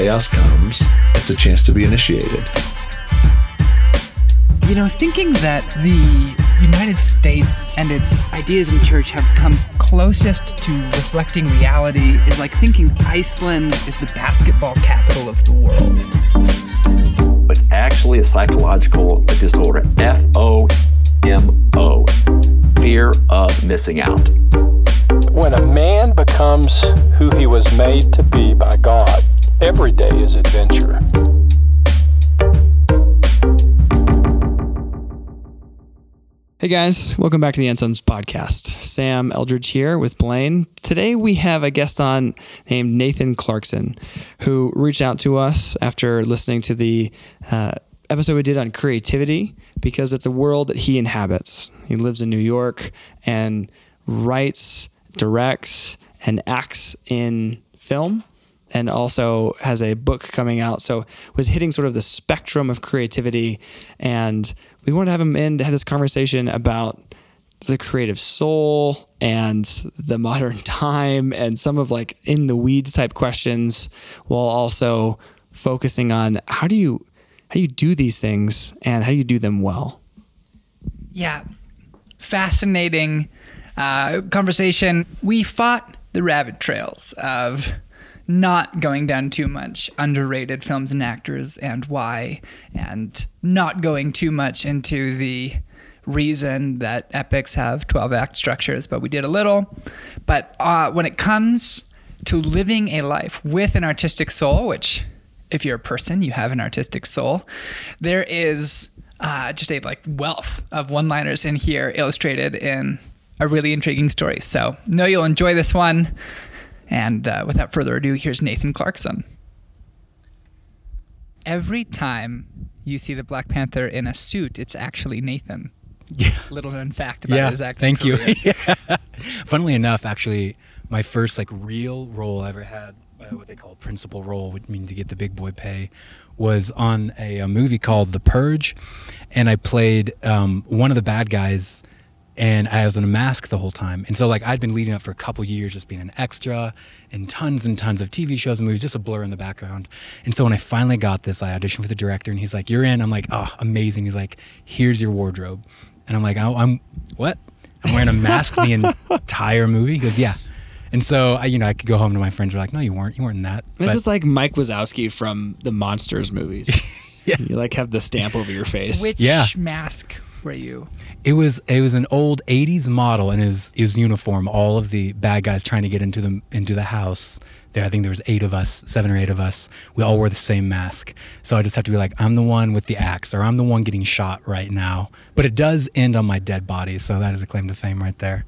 chaos comes, it's a chance to be initiated. You know, thinking that the United States and its ideas in church have come closest to reflecting reality is like thinking Iceland is the basketball capital of the world. It's actually a psychological disorder. F O M O. Fear of missing out. When a man becomes who he was made to be by God, every day is adventure. Hey guys, welcome back to the Ensigns podcast. Sam Eldredge here with Blaine. Today we have a guest on named Nathan Clarkson, who reached out to us after listening to the uh, episode we did on creativity because it's a world that he inhabits. He lives in New York and writes, directs, and acts in film and also has a book coming out. So was hitting sort of the spectrum of creativity and we wanted to have him in to have this conversation about the creative soul and the modern time and some of like in the weeds type questions while also focusing on how do you how do you do these things and how do you do them well Yeah, fascinating uh, conversation. We fought the rabbit trails of not going down too much underrated films and actors and why, and not going too much into the reason that epics have 12 act structures, but we did a little. But uh, when it comes to living a life with an artistic soul, which if you're a person, you have an artistic soul, there is uh, just a like wealth of one-liners in here illustrated in a really intriguing story. So know you'll enjoy this one. And uh, without further ado, here's Nathan Clarkson. Every time you see the Black Panther in a suit, it's actually Nathan. Yeah. Little known fact about Yeah. his acting Thank you. yeah. Funnily enough, actually, my first like real role I ever had, uh, what they call principal role, which means to get the big boy pay, was on a, a movie called The Purge, and I played um, one of the bad guys. And I was in a mask the whole time. And so, like, I'd been leading up for a couple years just being an extra in tons and tons of TV shows and movies, just a blur in the background. And so, when I finally got this, I auditioned for the director, and he's like, You're in. I'm like, Oh, amazing. He's like, Here's your wardrobe. And I'm like, oh, I'm what? I'm wearing a mask the entire movie. He goes, yeah. And so I, you know, I could go home to my friends. Were like, no, you weren't. You weren't in that. this But- is like mike wazowski from the monsters movies Yeah. you like have the stamp over your face Which Yeah. mask were you? it was it was an old '80s model, and his his uniform. All of the bad guys trying to get into the into the house. There, I think there was eight of us, seven or eight of us. We all wore the same mask. So I just have to be like, I'm the one with the axe, or I'm the one getting shot right now. But it does end on my dead body, so that is a claim to fame right there.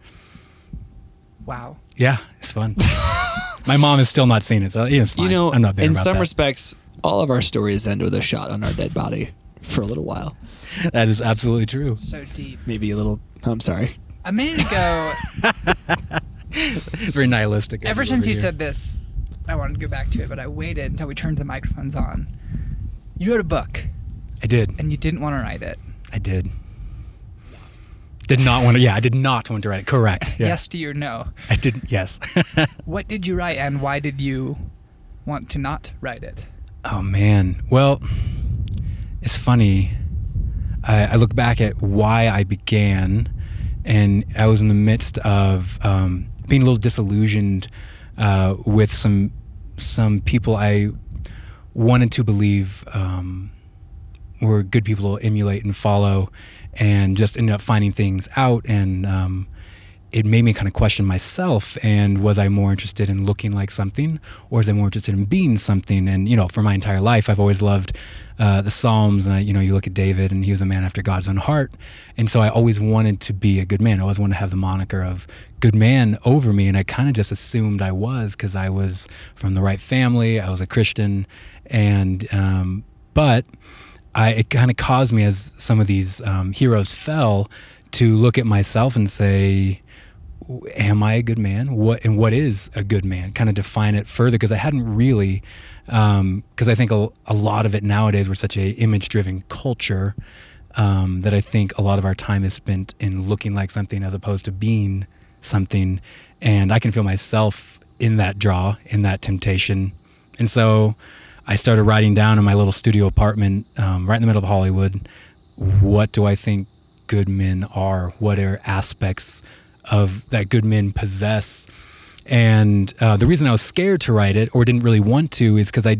Wow. Yeah, it's fun. my mom has still not seen it, so it's fine. you know I'm not bitter in about some that. respects all of our stories end with a shot on our dead body for a little while That is absolutely true. So deep. maybe a little i'm sorry A minute ago, very nihilistic. ever since you here. said this, I wanted to go back to it, but I waited until we turned the microphones on. You wrote a book, I did. and you didn't want to write it. I did. Did not want to. Yeah, I did not want to write it. Correct. Yeah. Yes to your no. I didn't. Yes. What did you write, and why did you want to not write it? oh man. Well, it's funny. I, I look back at why I began, and I was in the midst of um, being a little disillusioned uh, with some some people I wanted to believe um, were good people to emulate and follow, and just ended up finding things out and. Um, it made me kind of question myself and was I more interested in looking like something or was I more interested in being something? And, you know, for my entire life, I've always loved uh, the Psalms. And, I, you know, you look at David and he was a man after God's own heart. And so I always wanted to be a good man. I always wanted to have the moniker of good man over me. And I kind of just assumed I was because I was from the right family, I was a Christian. And, um, but I, it kind of caused me as some of these um, heroes fell to look at myself and say, am I a good man? What and what is a good man? Kind of define it further because I hadn't really, because I think a, a lot of it nowadays we're such a image driven culture um, that I think a lot of our time is spent in looking like something as opposed to being something, and I can feel myself in that draw, in that temptation, and so I started writing down in my little studio apartment, um, right in the middle of Hollywood, what do I think good men are? What are aspects of that good men possess? And uh, the reason I was scared to write it or didn't really want to is because I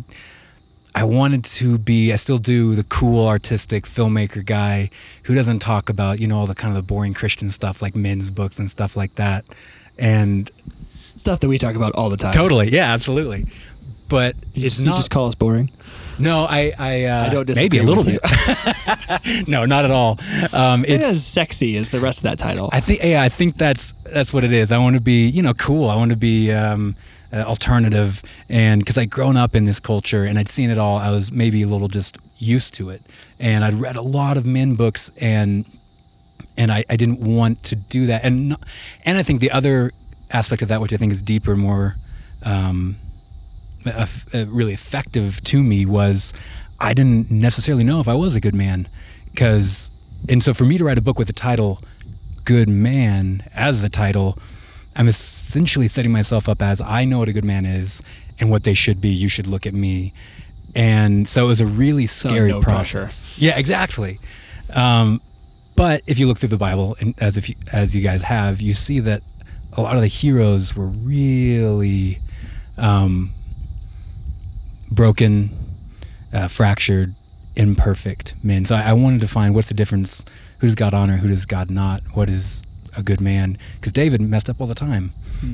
I wanted to be I still do the cool artistic filmmaker guy who doesn't talk about you know all the kind of the boring Christian stuff like men's books and stuff like that. And Stuff that we talk about all the time. totally, yeah, absolutely. But You it's just, you just call us boring. No, I I, uh, I don't maybe a little bit. no, not at all. Um, It's it's as sexy as the rest of that title. I think yeah, I think that's that's what it is. I want to be you know cool. I want to be um, uh, alternative, and because I'd grown up in this culture and I'd seen it all, I was maybe a little just used to it. And I'd read a lot of men books, and and I, I didn't want to do that. And and I think the other aspect of that, which I think is deeper, more um, uh, really effective to me, was I didn't necessarily know if I was a good man, because and so for me to write a book with the title "Good Man" as the title, I'm essentially setting myself up as I know what a good man is and what they should be. You should look at me. And so it was a really scary no process. Yeah, exactly. Um, but if you look through the Bible, and as if you, as you guys have, you see that a lot of the heroes were really um, broken, uh, fractured, imperfect men. So I, I wanted to find what's the difference. Who does God honor? Who does God not? What is a good man? Because David messed up all the time.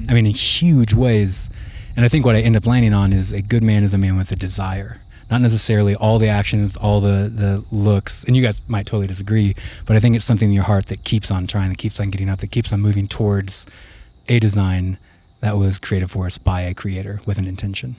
I mean, in huge ways. And I think what I end up landing on is a good man is a man with a desire. Not necessarily all the actions, all the, the looks, and you guys might totally disagree, but I think it's something in your heart that keeps on trying, that keeps on getting up, that keeps on moving towards a design that was created for us by a creator with an intention.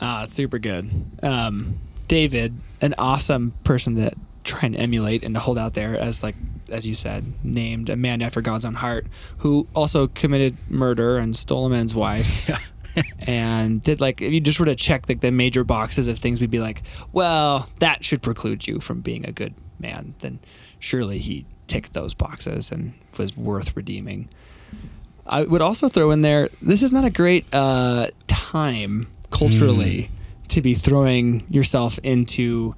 Ah, it's super good. Um, David, an awesome person to try and emulate and to hold out there as like as you said, named a man after God's own heart, who also committed murder and stole a man's wife. and did like if you just were to check like the major boxes of things we'd be like, well, that should preclude you from being a good man, then surely he ticked those boxes and was worth redeeming. I would also throw in there this is not a great uh, time culturally to be throwing yourself into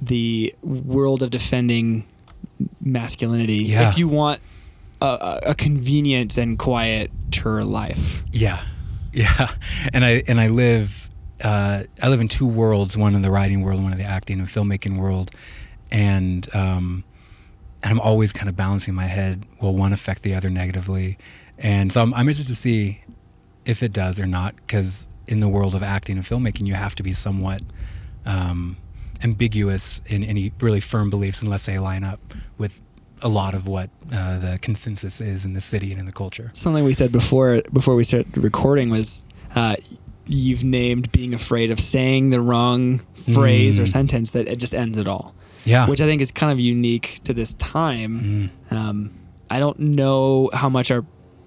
the world of defending masculinity Yeah. if you want a, a, a convenient and quieter life. Yeah, yeah, and I and I live uh, I live in two worlds: one in the writing world, one in the acting and filmmaking world, and um, I'm always kind of balancing my head. Will one affect the other negatively? And so I'm, I'm interested to see if it does or not, because in the world of acting and filmmaking, you have to be somewhat um, ambiguous in any really firm beliefs unless they line up with a lot of what uh, the consensus is in the city and in the culture. Something we said before before we started recording was uh, you've named being afraid of saying the wrong phrase or Mm. sentence that it just ends it all. Yeah. which I think is kind of unique to this time. Um, I don't know how much our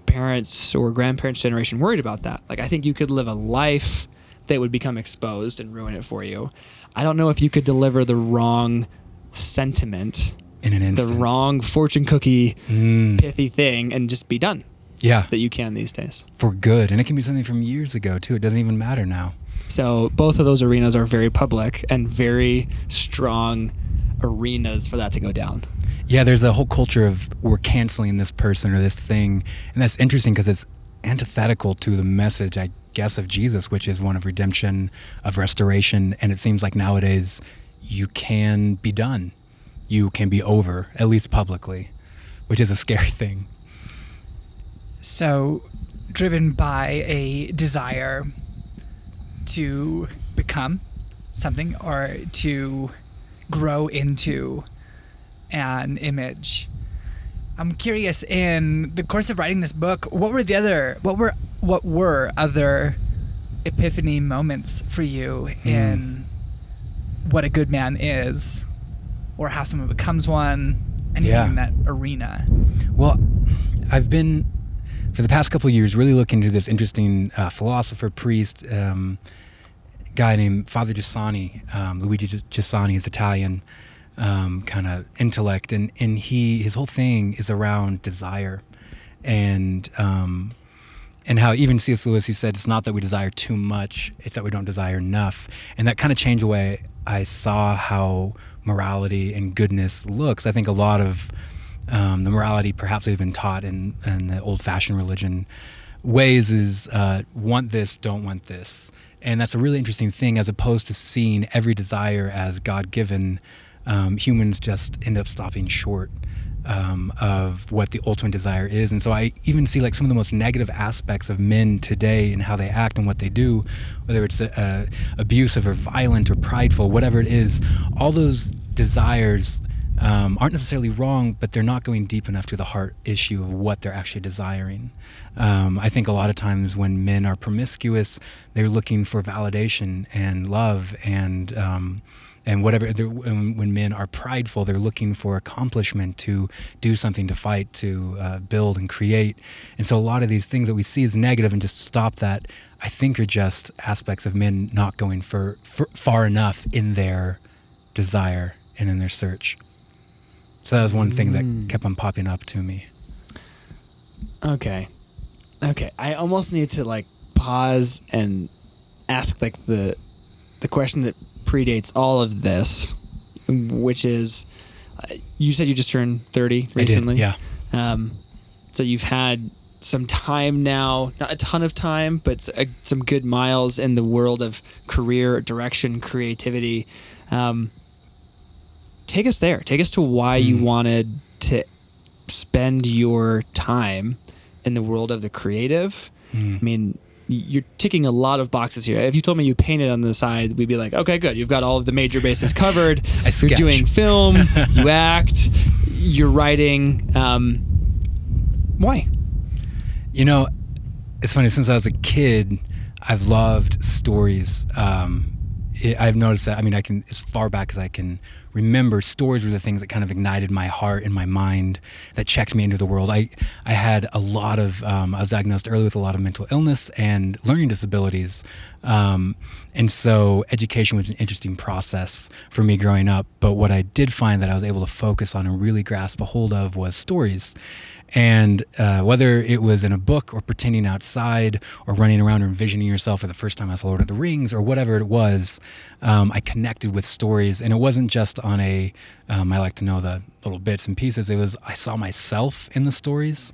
parents or grandparents' generation worried about that. Like, I think you could live a life that would become exposed and ruin it for you. I don't know if you could deliver the wrong sentiment, in an instant, the wrong fortune cookie, Mm. pithy thing, and just be done Yeah, that you can these days. for good, and it can be something from years ago too. It doesn't even matter now. So both of those arenas are very public and very strong arenas for that to go down. Yeah, there's a whole culture of we're canceling this person or this thing, and that's interesting because it's antithetical to the message, I guess, of Jesus, which is one of redemption, of restoration, and it seems like nowadays you can be done, you can be over, at least publicly, which is a scary thing. So, driven by a desire to become something or to grow into an image. I'm curious in the course of writing this book, what were the other what were what were other epiphany moments for you in what a good man is or how someone becomes one, anything Yeah. in that arena. Well, I've been for the past couple of years really looking into this interesting uh, philosopher priest um, guy named Father Giussani. Um, Luigi Gi- Giussani is Italian um, kind of intellect, and and he his whole thing is around desire, and um, and how even C.S. Lewis he said it's not that we desire too much, it's that we don't desire enough, and that kind of changed the way I saw how morality and goodness looks. I think a lot of um, the morality perhaps we've been taught in, in the old-fashioned religion ways is uh, want this, don't want this, and that's a really interesting thing as opposed to seeing every desire as God-given. Um, humans just end up stopping short um, of what the ultimate desire is. And so I even see like some of the most negative aspects of men today and how they act and what they do, whether it's uh, abusive or violent or prideful, whatever it is, all those desires um, aren't necessarily wrong, but they're not going deep enough to the heart issue of what they're actually desiring. Um, I think a lot of times when men are promiscuous, they're looking for validation and love and um, and whatever when men are prideful they're looking for accomplishment to do something to fight to uh, build and create and so a lot of these things that we see as negative and just stop that i think are just aspects of men not going for, for far enough in their desire and in their search so that was one thing that Mm. kept on popping up to me Okay. Okay. I almost need to like pause and ask like the the question that predates all of this, which is uh, you said you just turned 30 recently. Did, yeah Um, so you've had some time now, not a ton of time, but uh, some good miles in the world of career direction, creativity. Um, take us there. Take us to why you wanted to spend your time in the world of the creative. I mean, you're ticking a lot of boxes here. If you told me you painted on the side, we'd be like, okay, good. You've got all of the major bases covered. I you're sketch. doing film, you act, you're writing. Um, why? You know, it's funny. Since I was a kid, I've loved stories. Um, I've noticed that. I mean, I can as far back as I can remember. Stories were the things that kind of ignited my heart and my mind, that checked me into the world. I I had a lot of. Um, I was diagnosed early with a lot of mental illness and learning disabilities, um, and so education was an interesting process for me growing up. But what I did find that I was able to focus on and really grasp a hold of was stories. And uh, whether it was in a book or pretending outside or running around or envisioning yourself for the first time as Lord of the Rings or whatever it was, um, I connected with stories. And it wasn't just on a, um, I like to know the little bits and pieces. It was, I saw myself in the stories.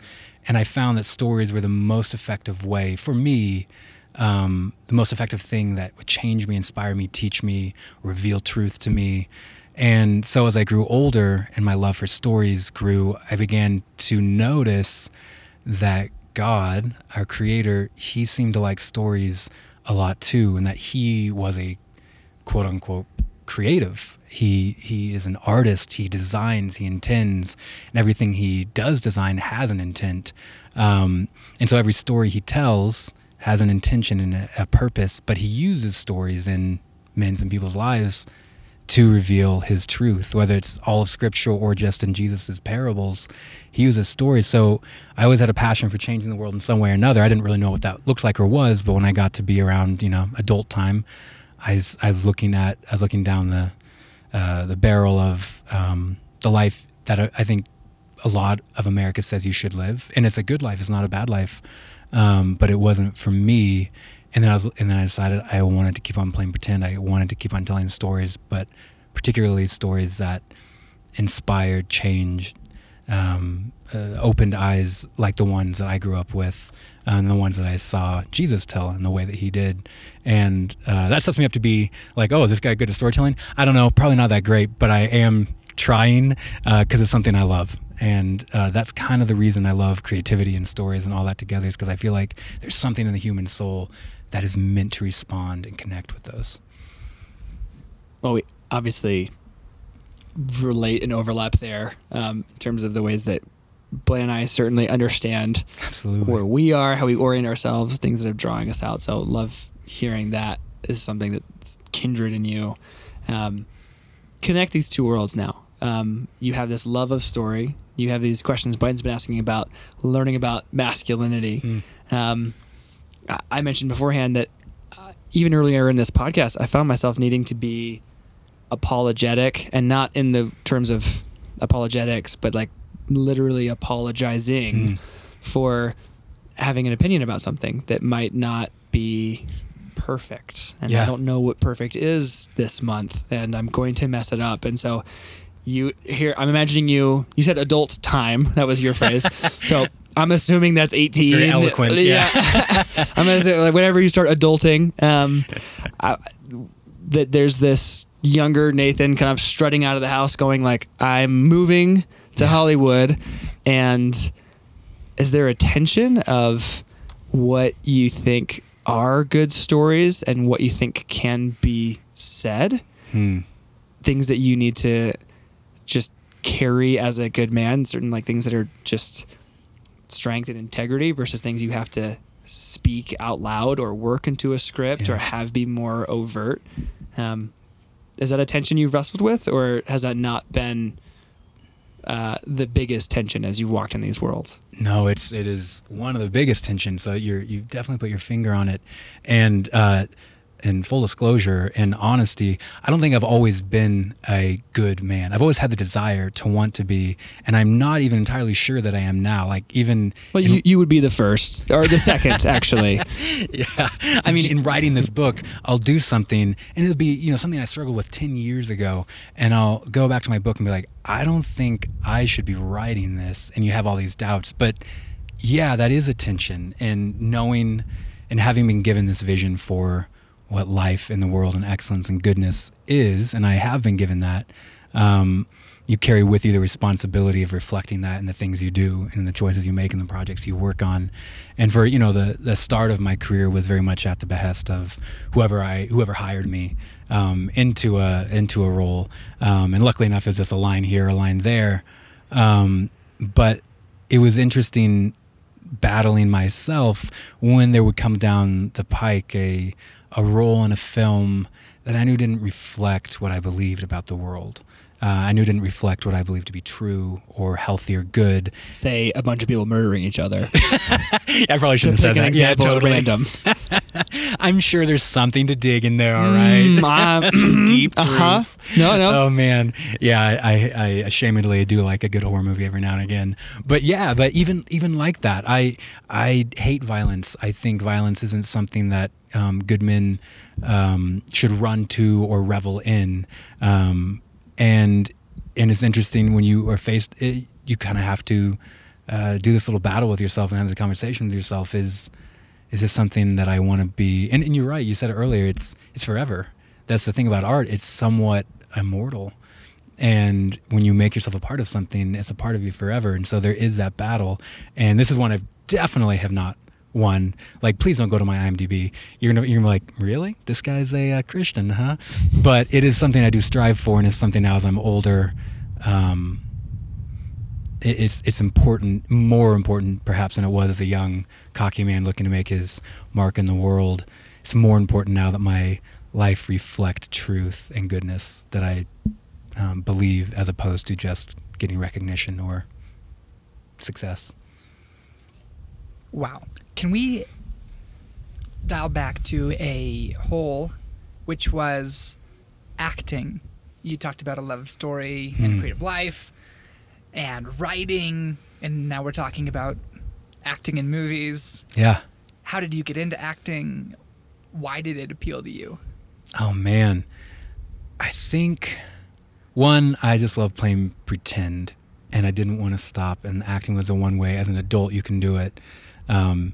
And I found that stories were the most effective way for me um, the most effective thing that would change me, inspire me, teach me, reveal truth to me. And so as I grew older and my love for stories grew, I began to notice that God, our creator, he seemed to like stories a lot too, and that he was a quote unquote creative. He he is an artist. He designs. He intends, and everything he does design has an intent. Um, and so every story he tells has an intention and a, a purpose. But he uses stories in men's and people's lives to reveal his truth, whether it's all of scripture or just in Jesus's parables. He uses stories. So I always had a passion for changing the world in some way or another. I didn't really know what that looked like or was, but when I got to be around, you know, adult time, I was, I was looking at, I was looking down the, uh, the barrel of um, the life that I, think a lot of America says you should live, and it's a good life. It's not a bad life, um, but it wasn't for me. And then I was, and then I decided I wanted to keep on playing pretend. I wanted to keep on telling stories, but particularly stories that inspired, changed, um, uh, opened eyes like the ones that I grew up with, and the ones that I saw Jesus tell in the way that he did. And uh, that sets me up to be like, oh, is this guy good at storytelling? I don't know, probably not that great, but I am trying because it's something I love. And uh, that's kind of the reason I love creativity and stories and all that together is because I feel like there's something in the human soul that is meant to respond and connect with those. well, we obviously relate and overlap there um, in terms of the ways that Blaine and I certainly understand Absolutely. where we are, how we orient ourselves, things that are drawing us out. So love hearing that is something that's kindred in you. Um, connect these two worlds now. Um, you have this love of story. You have these questions Blaine's been asking about learning about masculinity. Um, I- mentioned beforehand that uh, even earlier in this podcast, I found myself needing to be apologetic and not in the terms of apologetics, but like literally apologizing Mm. for having an opinion about something that might not be perfect. And I don't know what perfect is this month and I'm going to mess it up. And so you here I'm imagining you you said adult time. That was your phrase. so I'm assuming that's 18. Very eloquent, yeah. I'm gonna like whenever you start adulting, um, I, that there's this younger Nathan kind of strutting out of the house, going like, "I'm moving to Hollywood," and is there a tension of what you think are good stories and what you think can be said? Hmm. Things that you need to just carry as a good man, certain like things that are just strength and integrity versus things you have to speak out loud or work into a script Yeah. or have be more overt. Um, is that a tension you've wrestled with, or has that not been uh, the biggest tension as you've walked in these worlds? No, it's it is one of the biggest tensions. So you're you definitely put your finger on it, and uh, in full disclosure and honesty, I don't think I've always been a good man. I've always had the desire to want to be, and I'm not even entirely sure that I am now. Like even Well, in- you, you would be the first or the second, actually. yeah. I mean, in writing this book, I'll do something, and it'll be you know something I struggled with ten years ago, and I'll go back to my book and be like, I don't think I should be writing this, and you have all these doubts, but yeah, that is a tension, and knowing and having been given this vision for what life in the world and excellence and goodness is, and I have been given that. Um, you carry with you the responsibility of reflecting that in the things you do and in the choices you make and the projects you work on. And for you know the the start of my career was very much at the behest of whoever I whoever hired me um, into a into a role. Um, and luckily enough, it was just a line here, a line there. Um, but it was interesting battling myself when there would come down the pike a a role in a film that I knew didn't reflect what I believed about the world. Uh, I knew didn't reflect what I believed to be true or healthy or good. Say a bunch of people murdering each other. I probably shouldn't have said an that. example yeah, totally. random. I'm sure there's something to dig in there. All right. Mm, uh, deep truth. uh-huh. No, no. Oh man, yeah. I, I ashamedly do like a good horror movie every now and again. But yeah, but even even like that, I I hate violence. I think violence isn't something that um, good men um, should run to or revel in. Um, and and it's interesting when you are faced. It, you kind of have to uh, do this little battle with yourself and have this conversation with yourself. Is is this something that I want to be? And, and you're right. You said it earlier. It's it's forever. That's the thing about art. It's somewhat immortal. And when you make yourself a part of something, it's a part of you forever. And so there is that battle. And this is one I definitely have not won. Like, please don't go to my IMDb. You're gonna you're like, really? This guy's a uh, Christian, huh? But it is something I do strive for, and it's something now as I'm older. Um, it- it's it's important, more important perhaps than it was as a young cocky man looking to make his mark in the world. It's more important now that my life reflect truth and goodness that I um, believe, as opposed to just getting recognition or success. Wow. Can we dial back to a whole, which was acting? You talked about a love story and Hmm. creative life and writing, and now we're talking about acting in movies. Yeah. How did you get into acting? Why did it appeal to you? Oh man, I think one I just love playing pretend, and I didn't want to stop. And acting was the one way as an adult you can do it um,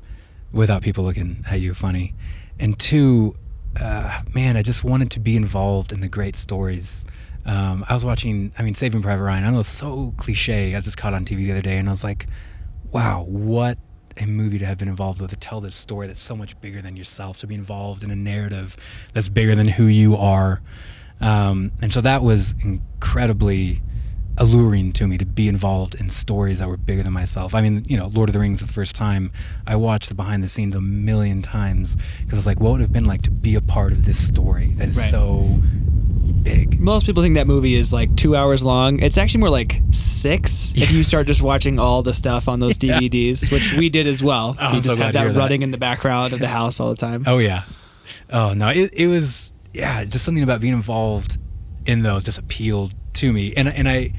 without people looking at you funny. And two, uh, man, I just wanted to be involved in the great stories. Um, I was watching, I mean, Saving Private Ryan. I know it's so cliche. I just caught on TV the other day, and I was like, wow, what a movie to have been involved with to tell this story that's so much bigger than yourself, to be involved in a narrative that's bigger than who you are. Um, and so that was incredibly alluring to me to be involved in stories that were bigger than myself. I mean, you know, Lord of the Rings the first time, I watched the behind the scenes a million times because I was like, what would it have been like to be a part of this story that is Right. so big? Most people think that movie is like two hours long. It's actually more like six if you start just watching all the stuff on those Yeah. DVDs, which we did as well. Oh, we I'm just glad had that that. running in the background of the house all the time. Oh yeah. Oh no, it, it was yeah, just something about being involved in those just appealed to me, and and I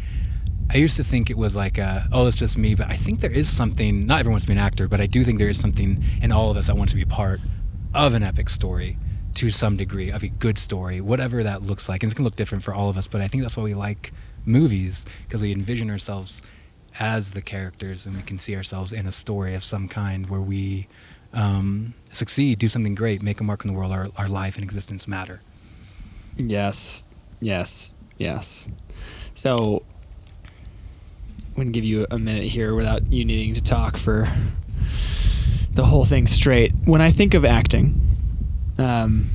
I used to think it was like, uh, oh, it's just me, but I think there is something. Not everyone wants to be an actor, but I do think there is something in all of us that wants to be part of an epic story to some degree, of a good story, whatever that looks like. And it's gonna look different for all of us, but I think that's why we like movies because we envision ourselves as the characters and we can see ourselves in a story of some kind where we um, succeed, do something great, make a mark in the world. Our, our life and existence matter. Yes, yes, yes. So, I'm to give you a minute here without you needing to talk for the whole thing straight. When I think of acting, um,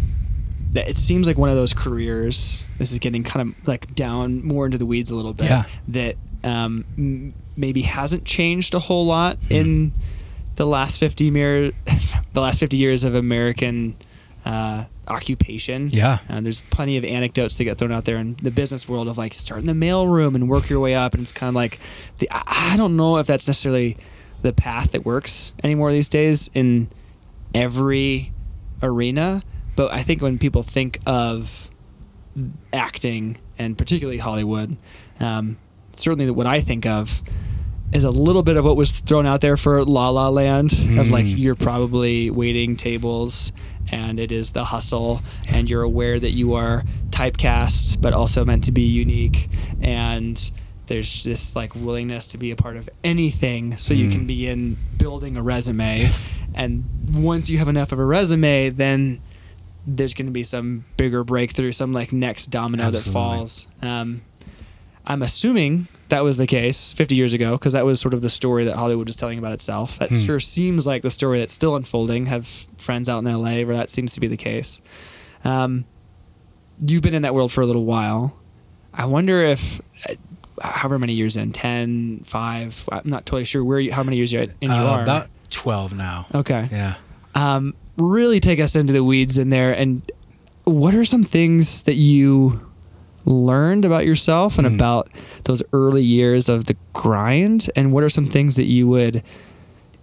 it seems like one of those careers. This is getting kind of like down more into the weeds a little bit. Yeah. That um, m- maybe hasn't changed a whole lot in the last fifty year, the last fifty years of American uh, occupation. Yeah. Uh, there's plenty of anecdotes that get thrown out there in the business world of like start in the mailroom and work your way up, and it's kind of like the I I don't know if that's necessarily the path that works anymore these days in every arena. But I think when people think of acting and particularly Hollywood, um, certainly what I think of is a little bit of what was thrown out there for La La Land of like Mm. you're probably waiting tables and it is the hustle and you're aware that you are typecast but also meant to be unique and there's this like willingness to be a part of anything so you Mm. can begin building a resume Yes. and once you have enough of a resume then there's going to be some bigger breakthrough some like next domino that falls um, i'm assuming that was the case 50 years ago because that was sort of the story that hollywood was telling about itself that Hmm. sure seems like the story that's still unfolding have friends out in la where that seems to be the case um, you've been in that world for a little while i wonder if uh, however many years in 10 5 i'm not totally sure where you how many years you're in you Uh, are About 12 now. okay Yeah. um, really take us into the weeds in there and what are some things that you learned about yourself and Mm. about those early years of the grind and what are some things that you would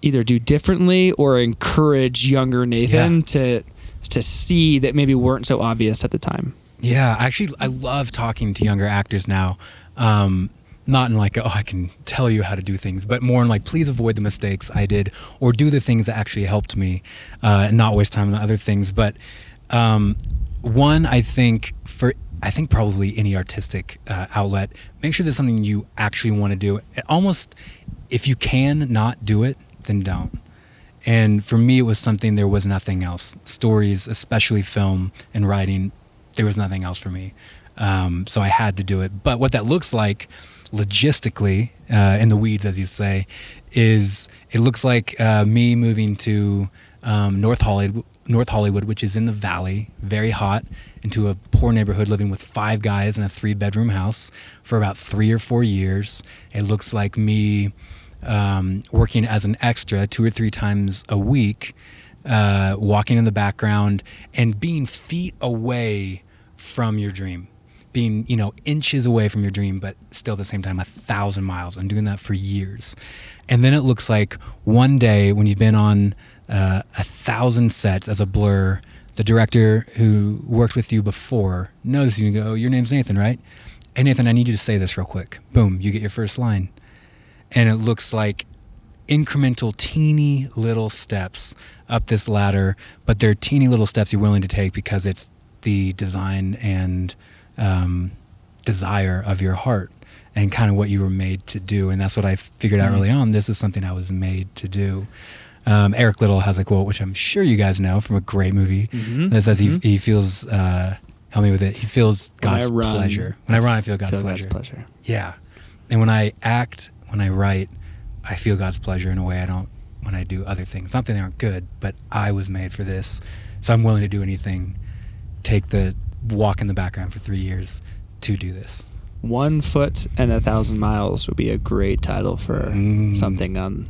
either do differently or encourage younger Nathan Yeah. to to see that maybe weren't so obvious at the time Yeah, actually, I love talking to younger actors now. Um, not in like, oh, I can tell you how to do things, but more in like, please avoid the mistakes I did or do the things that actually helped me uh, and not waste time on other things. But um, one, I think for, I think probably any artistic uh, outlet, make sure there's something you actually want to do. Almost, if you can not do it, then don't. And for me, it was something there was nothing else. Stories, especially film and writing, there was nothing else for me. Um, so I had to do it. But what that looks like logistically, uh, in the weeds, as you say, is it looks like uh, me moving to um, North Hollywood, North Hollywood, which is in the valley, very hot, into a poor neighborhood, living with five guys in a three-bedroom house for about three or four years. It looks like me um, working as an extra two or three times a week, uh, walking in the background and being feet away from your dream, being you know inches away from your dream, but still at the same time a thousand miles. and doing that for years, and then it looks like one day when you've been on uh, a thousand sets as a blur. The director who worked with you before notices you and go, Your name's Nathan, right? Hey, Nathan, I need you to say this real quick. Boom, you get your first line and it looks like incremental teeny little steps up this ladder but they're teeny little steps you're willing to take because it's the design and um, desire of your heart and kind of what you were made to do and that's what i figured out early on this is something i was made to do um, Eric Liddell has a quote which i'm sure you guys know from a great movie Mhm. that says Mhm. he, he feels uh, help me with it he feels When god's run, pleasure when i run i feel god's pleasure pleasure yeah. And when I act, when I write, I feel God's pleasure in a way I don't when I do other things. Not that they aren't good, but I was made for this. So I'm willing to do anything, take the walk in the background for three years to do this. one foot and a thousand miles would be a great title for Mm. something on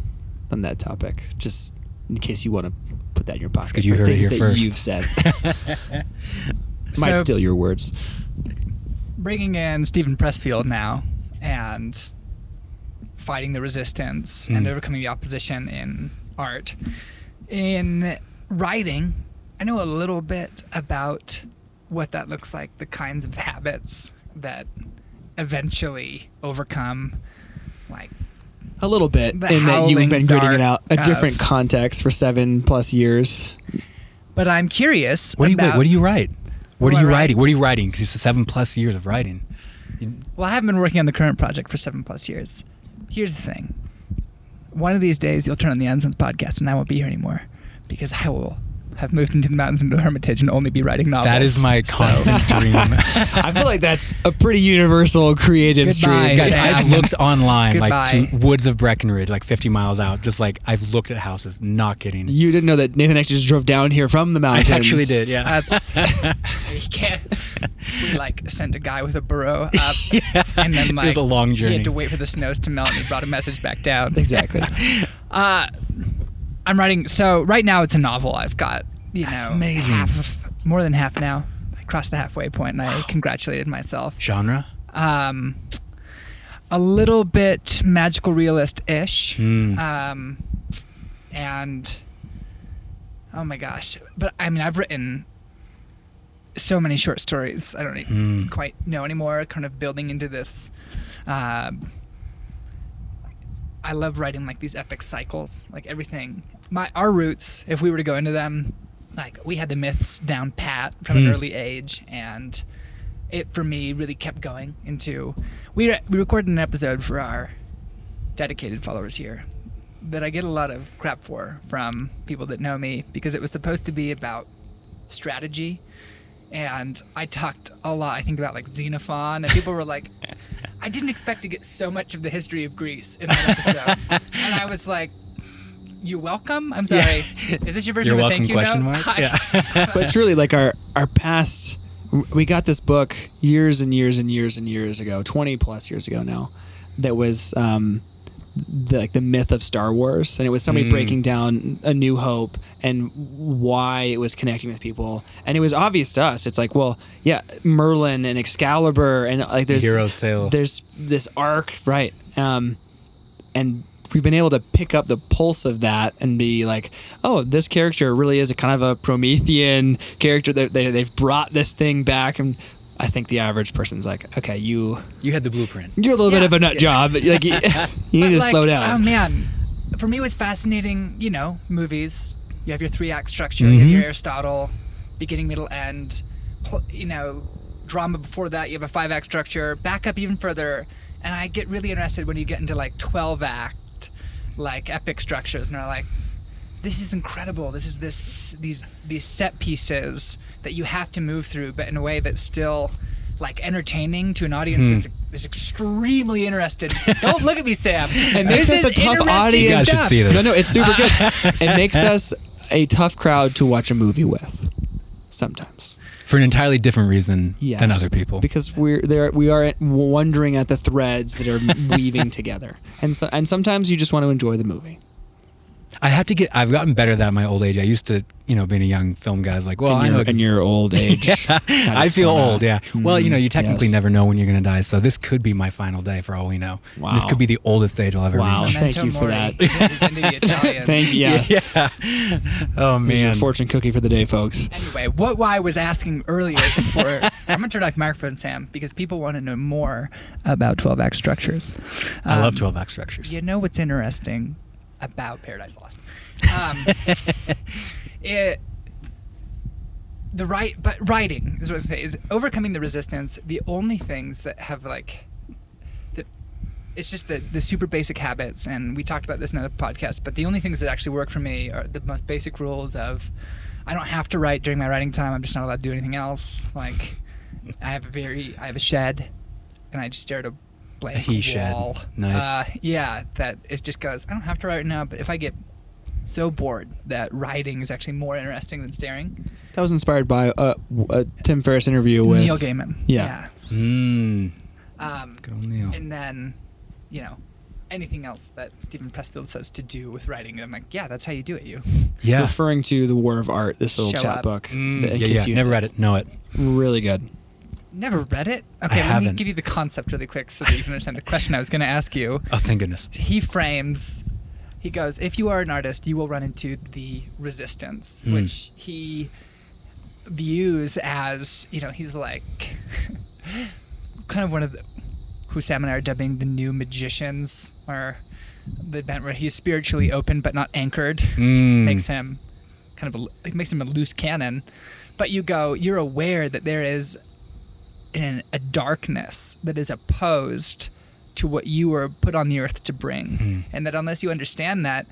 on that topic. Just in case you want to put that in your pocket. good you for heard it things here that first. you've said. Might So- steal your words. bringing in Steven Pressfield now and fighting the resistance and Mm. overcoming the opposition in art. In writing, I know a little bit about what that looks like, the kinds of habits that eventually overcome A little bit, The in that you've been gritting it out a dark different context for seven plus years. But I'm curious. What do you wait, about, What do you write? What do are you write? writing? What are you writing? Because it's seven plus years of writing. Well, I haven't been working on the current project for seven plus years. Here's the thing. One of these days, you'll turn on the Ensigns podcast, and I won't be here anymore because I will have moved into the mountains into hermitage and only be writing novels. That is my constant dream. I feel like that's a pretty universal creative Goodbye, stream. Guys, I've looked online, like to woods of Breckenridge, like 50 miles out. Just like I've looked at houses, not kidding. You didn't know that Nathan actually just drove down here from the mountains. I mountains. actually did, yeah. That's you can't. We like sent a guy with a burro up, and then It was a long He journey. had to wait for the snows to melt, and he brought a message back down. Exactly. Uh, I'm writing. So right now it's a novel. I've got you That's know amazing. half of, more than half now. I crossed the halfway point, and I congratulated myself. Genre? Um, a little bit magical realist ish. Hmm. Um, and oh my gosh, but I mean I've written so many short stories. I don't e- Hmm. quite know anymore. Kind of building into this. Um, I love writing like these epic cycles, like everything. My our roots, if we were to go into them, like we had the myths down pat from an Hmm. early age, and it for me really kept going into. We re- we recorded an episode for our dedicated followers here that I get a lot of crap for from people that know me because it was supposed to be about strategy. And I talked a lot, I think, about like Xenophon, and people were like, I didn't expect to get so much of the history of Greece in that episode. and I was like, You welcome? I'm sorry. Is this your version You're of a welcome? thank you Question note? mark. Yeah. but truly, like our our past, we got this book years and years and years and years ago, twenty plus years ago now, that was um, the, like the myth of Star Wars, and it was somebody breaking down A New Hope and why it was connecting with people, and it was obvious to us. It's like, well, yeah, Merlin and Excalibur, and like there's Hero's Tale. There's this arc, right? Um, and we've been able to pick up the pulse of that and be like, oh, this character really is a kind of a Promethean character. That they, they've brought this thing back, and I think the average person's like, okay, you You had the blueprint. you're a little bit of a nut job. Like you, you But, need to like, slow down. Oh man, for me, it was fascinating. You know, movies. You have your three act structure. You have your Aristotle, beginning, middle, end. You know, drama before that. You have a five act structure. Back up even further, and I get really interested when you get into like twelve act, like epic structures, and are like, this is incredible. This is this these these set pieces that you have to move through, but in a way that's still like entertaining to an audience Hmm. that's, that's extremely interested. Don't look at me, Sam. It makes This us a tough audience. You guys should see this. No, no, it's super good. it makes us a tough crowd to watch a movie with. Sometimes, For an entirely different reason yes, than other people. because we're there. We are wondering at the threads that are weaving together, and so and sometimes you just want to enjoy the movie. I have to get. I've gotten better at that in my old age. I used to, you know, being a young film guy, I was like, well, I in, know in your old age. Yeah, That I feel fun. old. Yeah. Well, you know, you technically yes. never know when you're going to die, so this could be my final day for all we know. Wow. This could be the oldest age I'll ever Wow. reach. Thank you for mori that. is- is into the Italians. Thank you. Yeah. Yeah. Oh Here's your fortune cookie for the day, folks. Anyway, what I was asking earlier before, I'm gonna turn off my microphone, Sam, because people want to know more about 12 act structures. I love Um, 12 act structures. You know what's interesting about Paradise Lost? Um, it the right, but writing is what I was gonna say is overcoming the resistance. The only things that have like, the, it's just the the super basic habits, and we talked about this in another podcast. But the only things that actually work for me are the most basic rules of, I don't have to write during my writing time. I'm just not allowed to do anything else. Like, I have a very, I have a shed, and I just stare at a blank he shed. wall. Nice. Uh, yeah, that it just goes. I don't have to write now, but if I get so bored that writing is actually more interesting than staring. That was inspired by a, a Tim Ferriss interview with Neil Gaiman. Yeah. Mm. Um, Good old Neil. and then, you know, anything else that Steven Pressfield says to do with writing, I'm like, yeah, that's how you do it. You. Yeah. referring to the War of Art, this little Show chat up. book. Mm, yeah, yeah. you- Never read it. Know it. Really good. Never read it. Okay, let me haven't. give you the concept really quick so that you can understand the question I was going to ask you. Oh, thank goodness. he frames he goes if you are an artist you will run into the resistance Hmm. which he views as you know he's like kind of one of the who sam and i are dubbing the new magicians or the event where he's spiritually open but not anchored, Mm. makes him kind of a, makes him a loose cannon. But you go, you're aware that there is an, a darkness that is opposed to what you were put on the earth to bring, and that unless you understand that,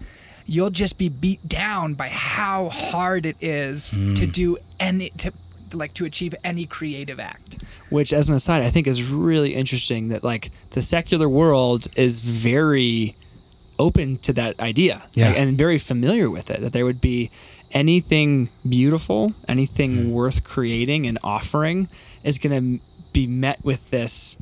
you'll just be beat down by how hard it is to do any to like to achieve any creative act. which as an aside i think is really interesting that like the secular world is very open to that idea Yeah. like, and very familiar with it that there would be anything beautiful anything Mm. worth creating and offering is going to be met with this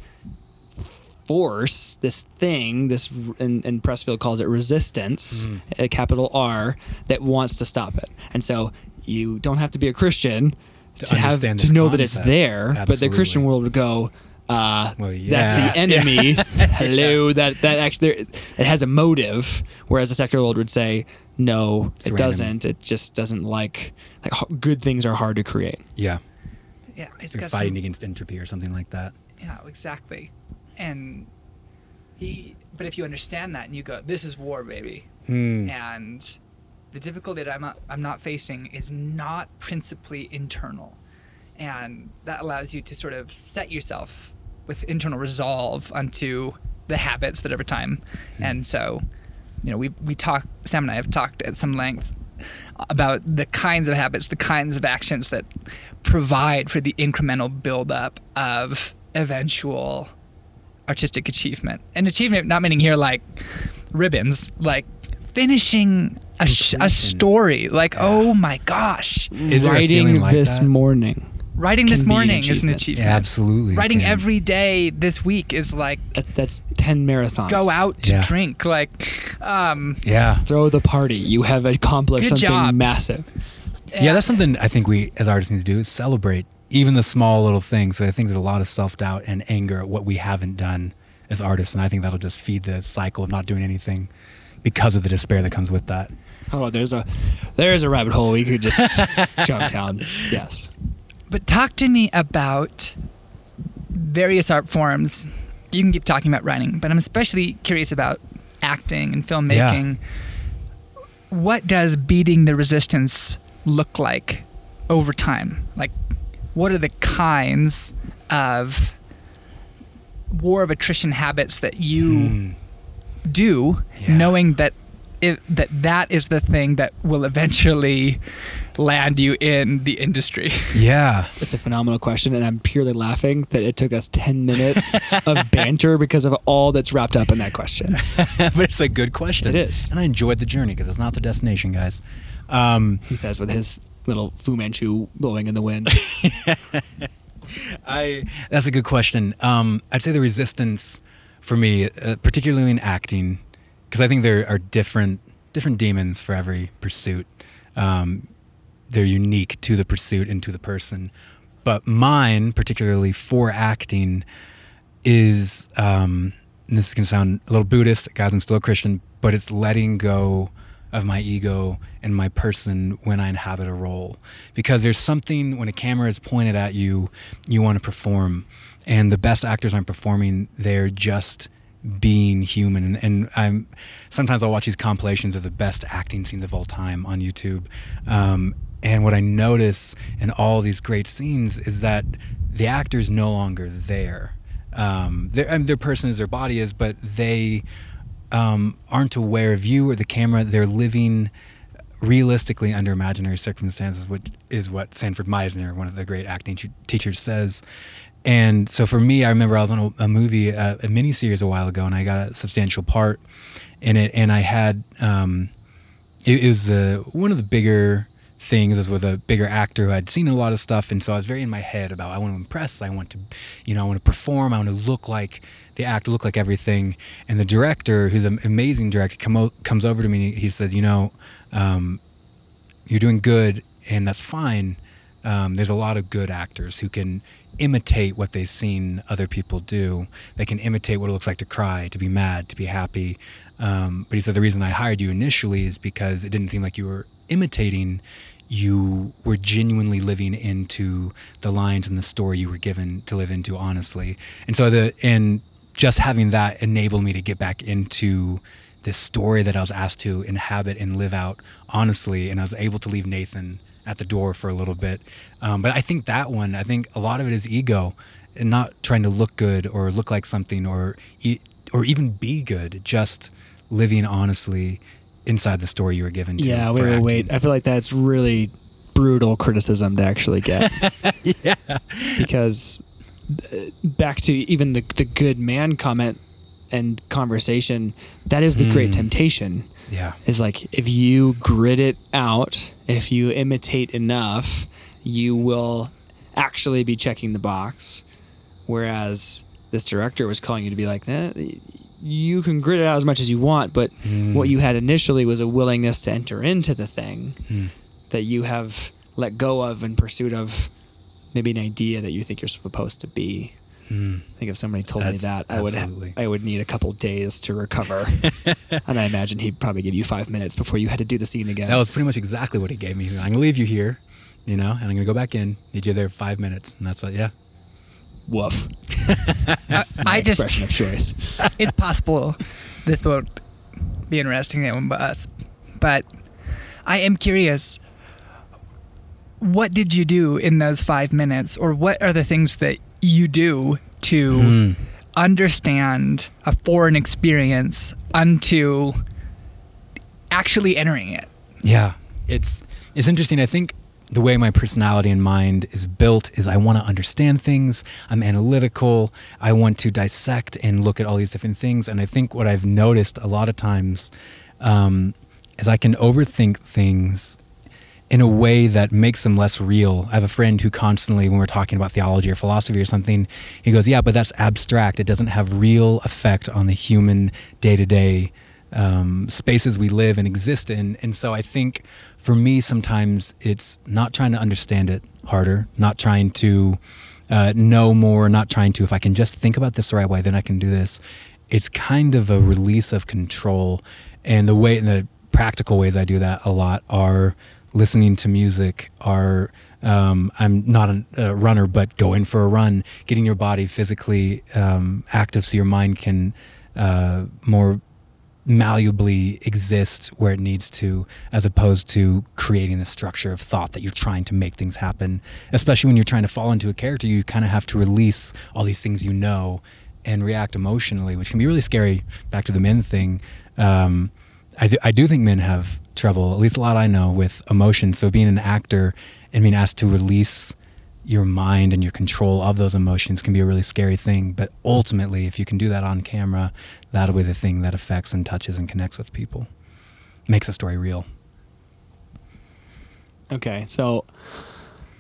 force this thing this and, and pressfield calls it resistance Mm. a capital r that wants to stop it and so you don't have to be a christian To to, have to know that it's concept. there but the christian world would go uh, Well, yeah. that's the enemy hello that that actually it has a motive whereas the secular world would say no It's it random. doesn't it just doesn't like like good things are hard to create Yeah. Yeah, it's You're got fighting some, against entropy or something like that. Yeah, exactly. And he, but if you understand that and you go, this is war, baby. Hmm. And the difficulty that I'm not, I'm not facing is not principally internal. And that allows you to sort of set yourself with internal resolve unto the habits that over time. And so, you know, we, we talk, Sam and I have talked at some length about the kinds of habits, the kinds of actions that provide for the incremental buildup of eventual artistic achievement. And achievement, not meaning here like ribbons, like finishing a, sh- a story. Like, oh my gosh, Is writing like this that? morning writing this be an morning is an achievement. Yeah, absolutely. Writing can. every day this week is like that, that's 10 marathons go out to Yeah. drink. Like, um, Yeah. throw the party you have accomplished something job. massive Yeah, that's something I think we as artists need to do is celebrate even the small little things. So I think there's a lot of self doubt and anger at what we haven't done as artists, and I think that'll just feed the cycle of not doing anything because of the despair that comes with that. oh there's a there's a rabbit hole we could just jump down yes But talk to me about various art forms. You can keep talking about writing, but I'm especially curious about acting and filmmaking. What does beating the resistance look like over time? Like, what are the kinds of war of attrition habits that you hmm. do, Yeah. knowing that it, that that is the thing that will eventually land you in the industry? Yeah. It's a phenomenal question, and I'm purely laughing that it took us 10 minutes of banter because of all that's wrapped up in that question. but it's a good question. It is. And I enjoyed the journey because it's not the destination, guys. Um, He says with his little Fu Manchu blowing in the wind. I that's a good question. Um, I'd say the resistance for me, uh, particularly in acting, because I think there are different different demons for every pursuit. Um, they're unique to the pursuit and to the person, but mine, particularly for acting, is um, this is gonna sound a little Buddhist, guys. I'm still a Christian, but it's letting go of my ego and my person when I inhabit a role. Because there's something when a camera is pointed at you, you want to perform, and the best actors aren't performing; they're just being human. And, and I'm sometimes I'll watch these compilations of the best acting scenes of all time on YouTube. Um, and what I notice in all these great scenes is that the actor is no longer there. Um, their, I mean, their person is their body is, but they um, aren't aware of you or the camera. They're living realistically under imaginary circumstances, which is what Sanford Meisner, one of the great acting t- teachers, says. And so for me, I remember I was on a, a movie, uh, a miniseries a while ago, and I got a substantial part in it. And I had, um, it, it was uh, one of the bigger things is with a bigger actor who had seen a lot of stuff. And so I was very in my head about I want to impress, I want to, you know, I want to perform, I want to look like the actor, look like everything. And the director, who's an amazing director, come o- comes over to me he says, you know, um, you're doing good and that's fine. Um, there's a lot of good actors who can imitate what they've seen other people do. They can imitate what it looks like to cry, to be mad, to be happy. Um, but he said the reason I hired you initially is because it didn't seem like you were imitating. You were genuinely living into the lines and the story you were given to live into honestly. And so the and just having that enabled me to get back into this story that I was asked to inhabit and live out honestly, and I was able to leave Nathan at the door for a little bit. Um, but I think that one, I think a lot of it is ego, and not trying to look good or look like something or or even be good, just living honestly inside the story you were given. To Yeah, wait, wait, acting. wait. I feel like that's really brutal criticism to actually get. yeah. because uh, back to even the, the good man comment and conversation, that is the great temptation. Yeah. Is like if you grit it out, if you imitate enough, you will actually be checking the box. Whereas this director was calling you to be like, eh, you can grit it out as much as you want, but hmm. what you had initially was a willingness to enter into the thing hmm. that you have let go of in pursuit of maybe an idea that you think you're supposed to be. Hmm. I think if somebody told me that, I would absolutely. I would need a couple days to recover, and I imagine he'd probably give you five minutes before you had to do the scene again. That was pretty much exactly what he gave me. He was like, I'm gonna leave you here, you know, and I'm gonna go back in. Need you there five minutes, and that's what. Yeah. Woof. That's my I just- expression of choice. it's possible this won't be interesting to anyone but us. But I am curious. What did you do in those five minutes, or what are the things that you do to hmm. understand a foreign experience unto actually entering it? Yeah, it's it's interesting. I think the way my personality and mind is built is I want to understand things. I'm analytical. I want to dissect and look at all these different things. And I think what I've noticed a lot of times um, is I can overthink things in a way that makes them less real. I have a friend who constantly, when we're talking about theology or philosophy or something, he goes, "Yeah, but that's abstract. It doesn't have real effect on the human day to day spaces we live and exist in." And so I think for me, sometimes it's not trying to understand it harder, not trying to uh, know more, not trying to. If I can just think about this the right way, then I can do this. It's kind of a release of control, and the way and the practical ways I do that a lot are listening to music are um, I'm not a, runner, but going for a run, getting your body physically um, active so your mind can uh, more malleably exist where it needs to, as opposed to creating the structure of thought that you're trying to make things happen. Especially when you're trying to fall into a character, you kind of have to release all these things you know and react emotionally, which can be really scary. Back to the men thing. Um, I do, I do think men have trouble, at least a lot I know, with emotion. So being an actor and being asked to release your mind and your control of those emotions can be a really scary thing. But ultimately, if you can do that on camera, that'll be the thing that affects and touches and connects with people, makes a story real. Okay, so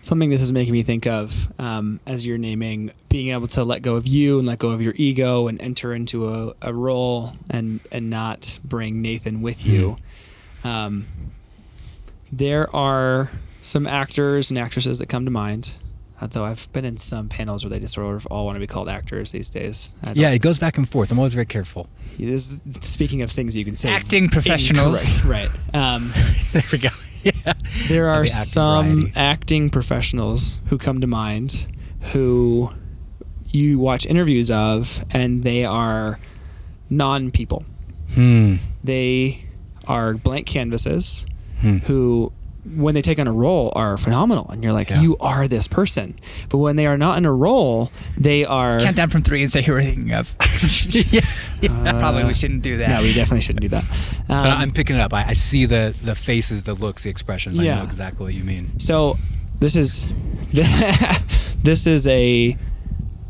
something this is making me think of um, as you're naming being able to let go of you and let go of your ego and enter into a, a role and and not bring Nathan with you. Um, there are some actors and actresses that come to mind. Although I've been in some panels where they just sort of all want to be called actors these days. Yeah, it goes back and forth. I'm always very careful. Is, speaking of things you can say, Acting professionals. incorrect, right? Um, there we go. Yeah. there are the acting some variety. acting professionals who come to mind who you watch interviews of and they are non people. Hmm. They are blank canvases Hmm. who when they take on a role are phenomenal and you're like Yeah. you are this person but when they are not in a role they are Count down from three and say who we're thinking of. Yeah, Probably we shouldn't do that. no we definitely shouldn't do that um, I'm picking it up. I, I see the the faces, the looks, the expressions. I know exactly what you mean. So this is this is a,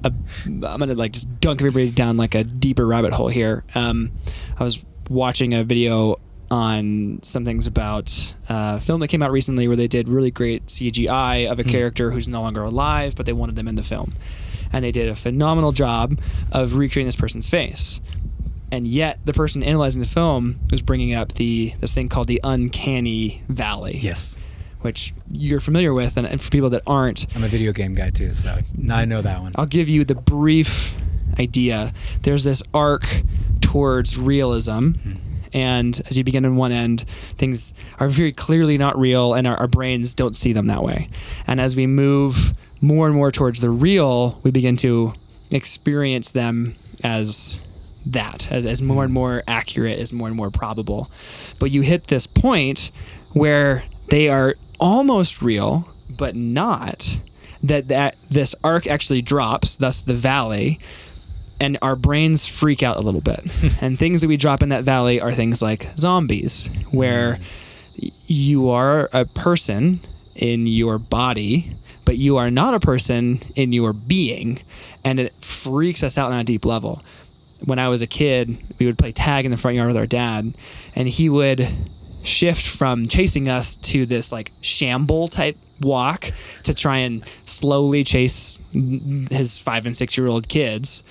a I'm gonna like just dunk everybody down like a deeper rabbit hole here. Um, I was watching a video on some things about uh, a film that came out recently where they did really great CGI of a character who's no longer alive, but they wanted them in the film, and they did a phenomenal job of recreating this person's face. And yet, the person analyzing the film was bringing up the this thing called the uncanny valley Yes. which you're familiar with, and, and for people that aren't, I'm a video game guy too, so I know that one. I'll give you the brief idea. There's this arc towards realism, and as you begin in one end, things are very clearly not real, and our, our brains don't see them that way. And as we move more and more towards the real, we begin to experience them as that as, as more and more accurate, as more and more probable. But you hit this point where they are almost real, but not. That that this arc actually drops, thus the valley, and our brains freak out a little bit. and things that we drop in that valley are things like zombies, where mm-hmm. you are a person in your body, but you are not a person in your being, and it freaks us out on a deep level. When I was a kid, we would play tag in the front yard with our dad, and he would shift from chasing us to this like shamble type walk to try and slowly chase his five and six year old kids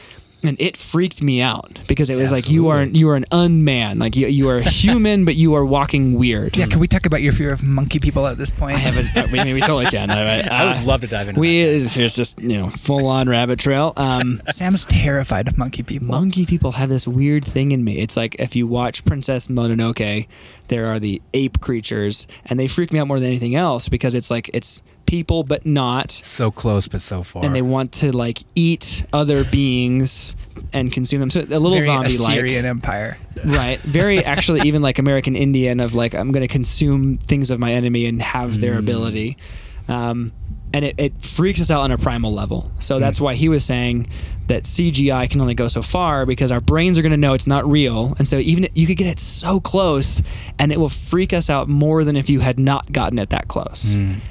and it freaked me out because it was like you are you are an unman like you, you are human but you are walking weird Yeah, can we talk about your fear of monkey people at this point? I have a, I mean, we totally can. I, I would love to dive into We here's just you know full on rabbit trail. Um, Sam's terrified of monkey people. monkey people have this weird thing in me. It's like if you watch Princess Mononoke, there are the ape creatures, and they freak me out more than anything else because it's like it's people but not, so close but so far. and they want to like eat other beings and consume them. So a little Very zombie like. Assyrian Empire. right very actually even like american indian of like i'm going to consume things of my enemy and have their mm. ability um, and it, it freaks us out on a primal level so mm. that's why he was saying that cgi can only go so far because our brains are going to know it's not real and so even you could get it so close and it will freak us out more than if you had not gotten it that close and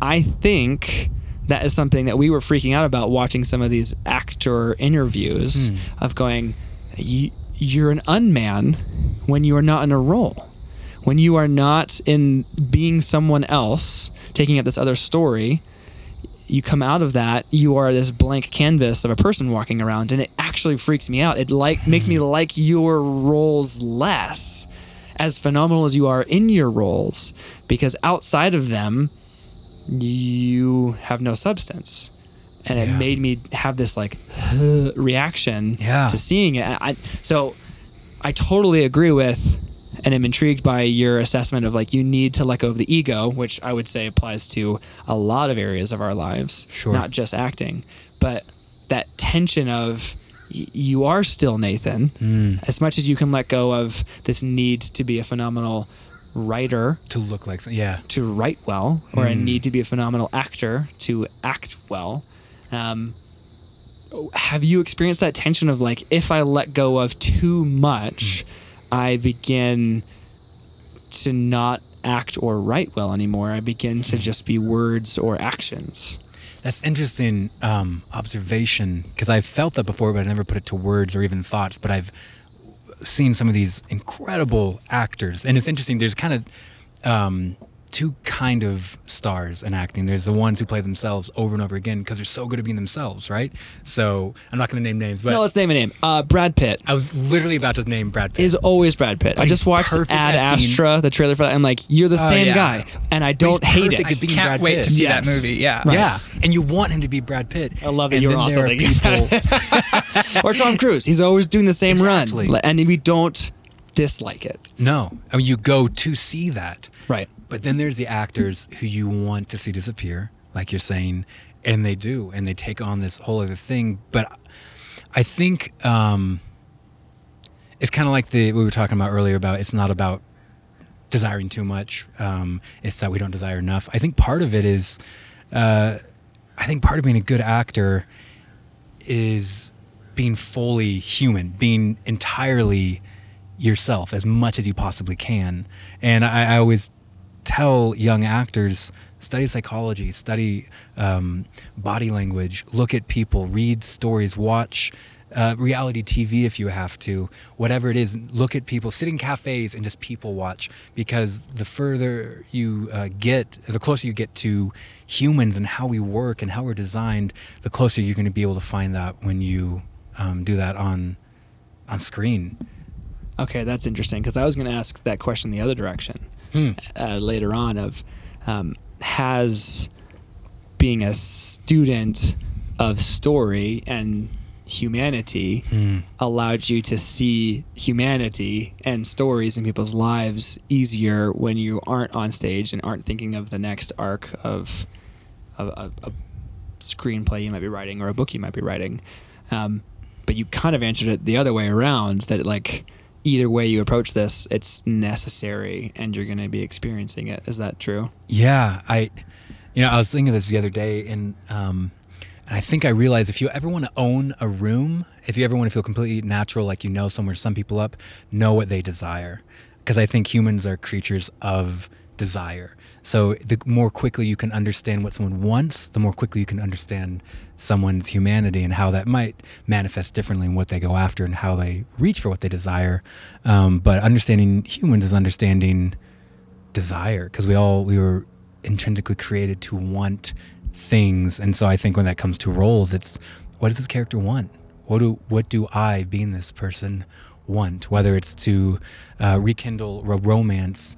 I think that is something that we were freaking out about watching some of these actor interviews hmm. of going, "You- you're an unman when you are not in a role. When you are not in being someone else, taking up this other story, you come out of that, you are this blank canvas of a person walking around, and it actually freaks me out. It like makes me hmm. like your roles less, as phenomenal as you are in your roles, because outside of them, you have no substance. And it made me have this like reaction Yeah. to seeing it. I, so I totally agree with and am intrigued by your assessment of like you need to let go of the ego, which I would say applies to a lot of areas of our lives, Sure. not just acting. But that tension of y- you are still Nathan, hmm. as much as you can let go of this need to be a phenomenal writer to look like some- yeah. to write well, or a need to be a phenomenal actor to act well. Um, have you experienced that tension of like, if I let go of too much, I begin to not act or write well anymore? I begin to just be words or actions. That's interesting um, observation because I've felt that before, but I never put it to words or even thoughts. But I've seen some of these incredible actors, and it's interesting. There's kind of um, two kind of stars in acting. There's the ones who play themselves over and over again because they're so good at being themselves, right? So I'm not going to name names, but no, let's name a name. Uh, Brad Pitt I was literally about to name Brad Pitt. is always Brad Pitt. I just watched Ad at being- Astra, the trailer for that. I'm like, you're the same yeah. guy, and I don't hate perfect it. at being Can't Brad wait to see Yes. that movie. Yeah. Yeah, and you want him to be Brad Pitt. I love that And you're then also thinking people. or Tom Cruise. He's always doing the same Exactly. run, and we don't dislike it. No, I mean you go to see that, Right. But then there's the actors who you want to see disappear, like you're saying, and they do, and they take on this whole other thing. But I think um, it's kind of like the we were talking about earlier about it's not about desiring too much. Um, it's that we don't desire enough. I think part of it is, uh, I think part of being a good actor is being fully human, being entirely yourself as much as you possibly can. And I, I always tell young actors study psychology, study um, body language, look at people, read stories, watch. Uh, reality TV, if you have to, whatever it is, look at people, sit in cafes and just people watch. Because the further you uh, get, the closer you get to humans and how we work and how we're designed, the closer you're going to be able to find that when you um, do that on on screen. Okay, that's interesting because I was going to ask that question the other direction uh, later on. Of um, has being a student of story and humanity allowed you to see humanity and stories in people's lives easier when you aren't on stage and aren't thinking of the next arc of a, a, a screenplay you might be writing or a book you might be writing. Um, but you kind of answered it the other way around that like either way you approach this, it's necessary and you're going to be experiencing it. Is that true? Yeah, I, you know, I was thinking of this the other day, and um, and I think I realized if you ever want to own a room, if you ever want to feel completely natural, like you know somewhere sum people up, know what they desire, because I think humans are creatures of desire. So the more quickly you can understand what someone wants, the more quickly you can understand someone's humanity and how that might manifest differently in what they go after and how they reach for what they desire. Um, but understanding humans is understanding desire because we all we were intrinsically created to want things, and so I think when that comes to roles, it's what does this character want? What do what do I, being this person, want? Whether it's to uh, rekindle a romance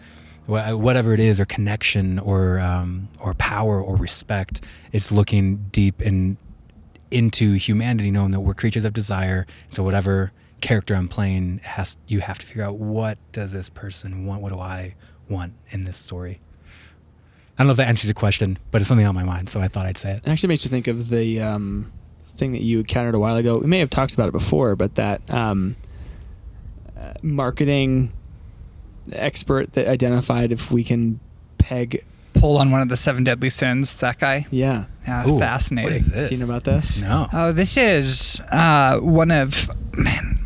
whatever it is, or connection, or um, or power, or respect. It's looking deep in into humanity, knowing that we're creatures of desire. So whatever character I'm playing has you have to figure out what does this person want? What do I want in this story? I don't know if that answers your question, but it's something on my mind, so I thought I'd say it. It actually makes me think of the um, thing that you encountered a while ago. We may have talked about it before, but that um, uh, marketing expert that identified if we can peg. Pull on one of the seven deadly sins. That guy. Yeah. Yeah, Ooh, fascinating. What is this? Do you know about this? No. Oh, this is uh, one of man.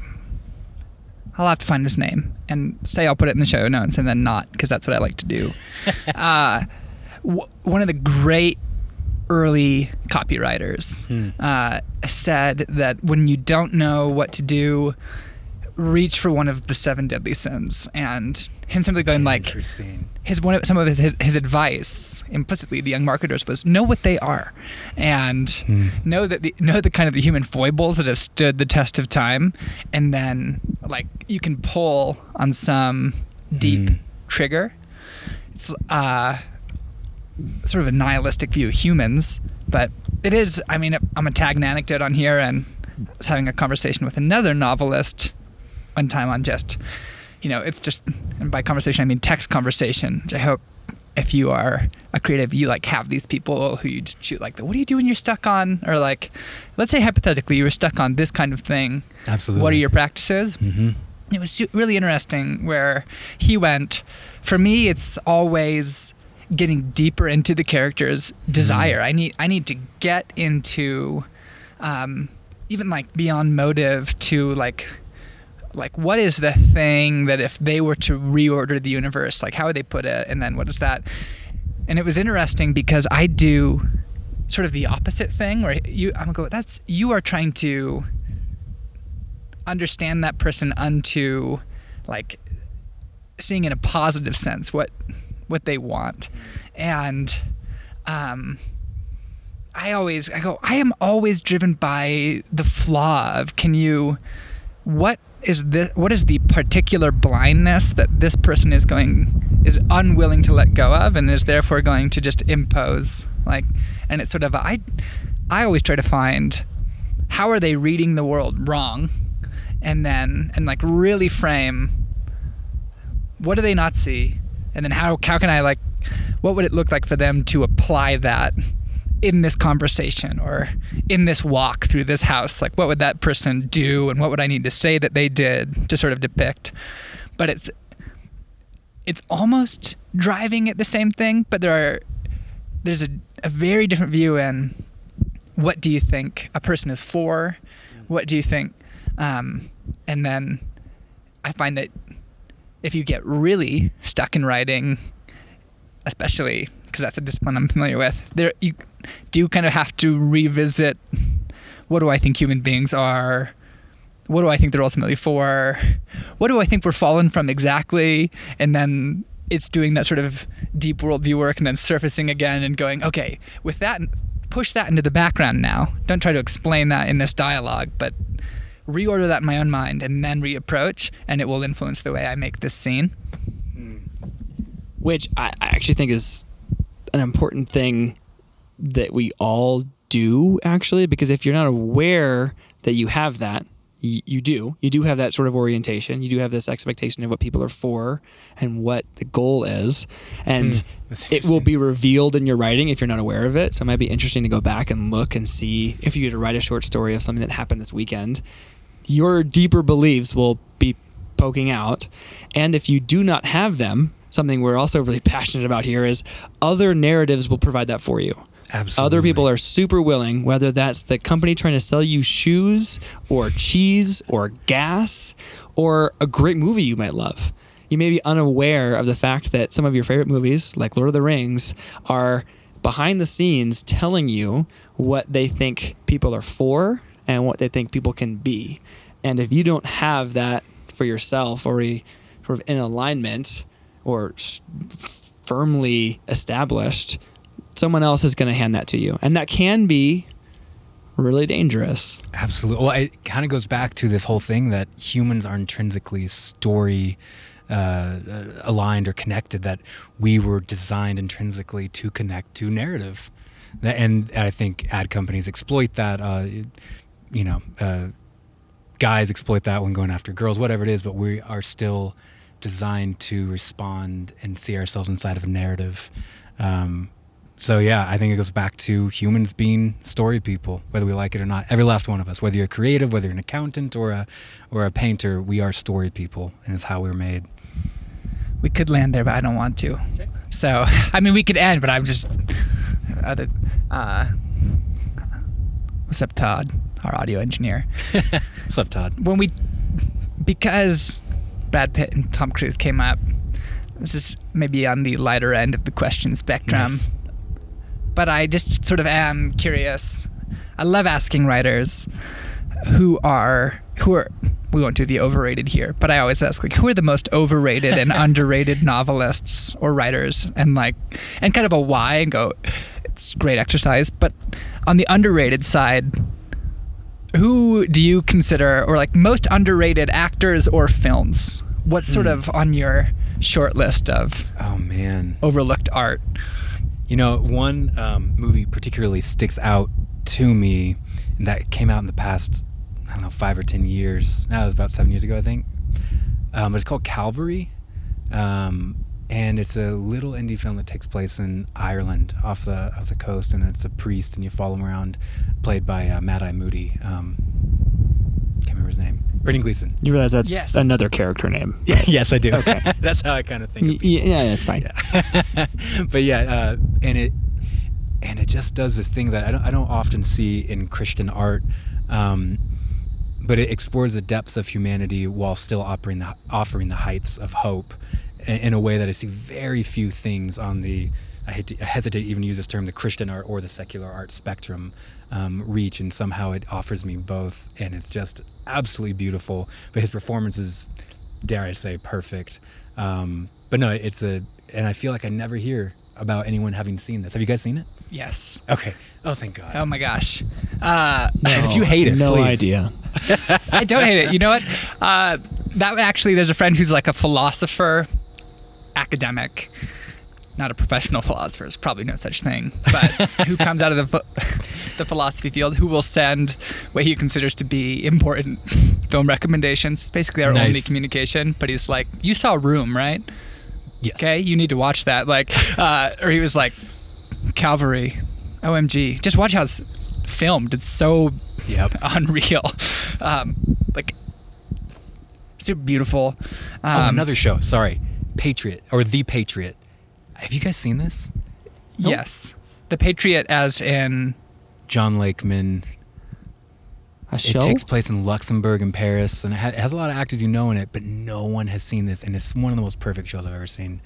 I'll have to find his name and say I'll put it in the show notes and then not because that's what I like to do. uh, w- one of the great early copywriters Hmm. uh, said that when you don't know what to do, reach for one of the seven deadly sins, and him simply going like his one of some of his, his his advice implicitly the young marketers was know what they are and Hmm. know that the know the kind of the human foibles that have stood the test of time and then like you can pull on some deep Hmm. trigger it's uh sort of a nihilistic view of humans but it is i mean i'm a tagging anecdote on here and I was having a conversation with another novelist one time on just you know it's just and by conversation i mean text conversation. Which i hope if you are a creative you like have these people who you just shoot like what do you do when you're stuck on? Or like let's say hypothetically you were stuck on this kind of thing. Absolutely. what are your practices? Mm-hmm. it was really interesting where he went. For me it's always getting deeper into the character's desire. I need i need to get into um, even like beyond motive to like like what is the thing that if they were to reorder the universe like how would they put it? And then what is that? And it was interesting because i do sort of the opposite thing where you i'm gonna go that's you are trying to understand that person unto like seeing in a positive sense what what they want. And um i always i go i am always driven by the flaw of can you what is this what is the particular blindness that this person is going is unwilling to let go of and is therefore going to just impose like and it's sort of I I always try to find how are they reading the world wrong and then and like really frame what do they not see and then how how can i like what would it look like for them to apply that in this conversation or in this walk through this house like what would that person do and what would i need to say that they did to sort of depict? But it's it's almost driving at the same thing but there are there's a, a very different view in what do you think a person is for? What do you think um, and then i find that if you get really stuck in writing especially because that's a discipline i'm familiar with. There you do kind of have to revisit what do i think human beings are? What do i think they're ultimately for? What do i think we're fallen from exactly? And then it's doing that sort of deep worldview work and then surfacing again and going okay with that push that into the background now. Don't try to explain that in this dialogue but reorder that in my own mind and then reapproach and it will influence the way i make this scene. Hmm. Which I, I actually think is an important thing that we all do actually because if you're not aware that you have that you, you do. You do have that sort of orientation. You do have this expectation of what people are for and what the goal is. And Hmm, it will be revealed in your writing if you're not aware of it. So it might be interesting to go back and look and see if you were to write a short story of something that happened this weekend your deeper beliefs will be poking out. And if you do not have them, something we're also really passionate about here is other narratives will provide that for you. Absolutely. Other people are super willing, whether that's the company trying to sell you shoes or cheese or gas or a great movie you might love. You may be unaware of the fact that some of your favorite movies, like Lord of the Rings, are behind the scenes telling you what they think people are for and what they think people can be. And if you don't have that for yourself already sort of in alignment or firmly established, someone else is going to hand that to you. And that can be really dangerous. Absolutely. Well, it kind of goes back to this whole thing that humans are intrinsically story uh, aligned or connected, that we were designed intrinsically to connect to narrative. And I think ad companies exploit that. Uh, you know, uh, guys exploit that when going after girls, whatever it is, but we are still designed to respond and see ourselves inside of a narrative. Um, so yeah, I think it goes back to humans being story people, whether we like it or not. Every last one of us, whether you're creative, whether you're an accountant or a or a painter, we are story people, and it's how we're made. We could land there, but I don't want to. So, I mean, we could end, but I'm just. Other, uh, what's up, Todd, our audio engineer? What's up, Todd? when we because Brad Pitt and Tom Cruise came up, this is maybe on the lighter end of the question spectrum. Nice. But I just sort of am curious. I love asking writers who are who are we won't do the overrated here, but I always ask like who are the most overrated and underrated novelists or writers and like and kind of a why and go it's great exercise, but on the underrated side, who do you consider or like most underrated actors or films? What's sort of on your short list of Oh man. overlooked art? You know, one um, movie particularly sticks out to me and that came out in the past, I don't know, five or ten years. That was about seven years ago, I think. Um, but it's called Calvary, um, and it's a little indie film that takes place in Ireland, off the off the coast, and it's a priest, and you follow him around, played by uh, Mad Eye Moody. Um, can't remember his name. Brendan Gleeson. You realize that's Yes. another character name. Yeah, yes, I do. Okay, that's how I kind of think. Of y- yeah, it's fine. but yeah, uh, and it and it just does this thing that I don't, I don't often see in Christian art. Um, but it explores the depths of humanity while still offering the, offering the heights of hope in, in a way that I see very few things on the I, hate to, I hesitate to even use this term the Christian art or the secular art spectrum um, reach and somehow it offers me both and it's just absolutely beautiful but his performance is dare I say perfect um, but no it's a and I feel like I never hear about anyone having seen this have you guys seen it Yes. okay oh thank God Oh my gosh. Uh, and if you hate it no please. idea. I don't hate it. You know what? Uh, that actually, there's a friend who's like a philosopher, academic, not a professional philosopher. There's probably no such thing, but who comes out of the the philosophy field, who will send what he considers to be important film recommendations. It's basically our only communication. But he's like, "You saw Room, right? yes Okay, you need to watch that." Like, uh, or he was like, "Calvary, OMG, just watch how it's filmed. It's so yep unreal. Um, like super beautiful. Um, oh another show sorry Patriot or The Patriot have you guys seen this Yes, the Patriot, as in John Lakeman A show? It takes place in Luxembourg and Paris, and it, has a lot of actors you know in it, but no one has seen this, and it's one of the most perfect shows I've ever seen.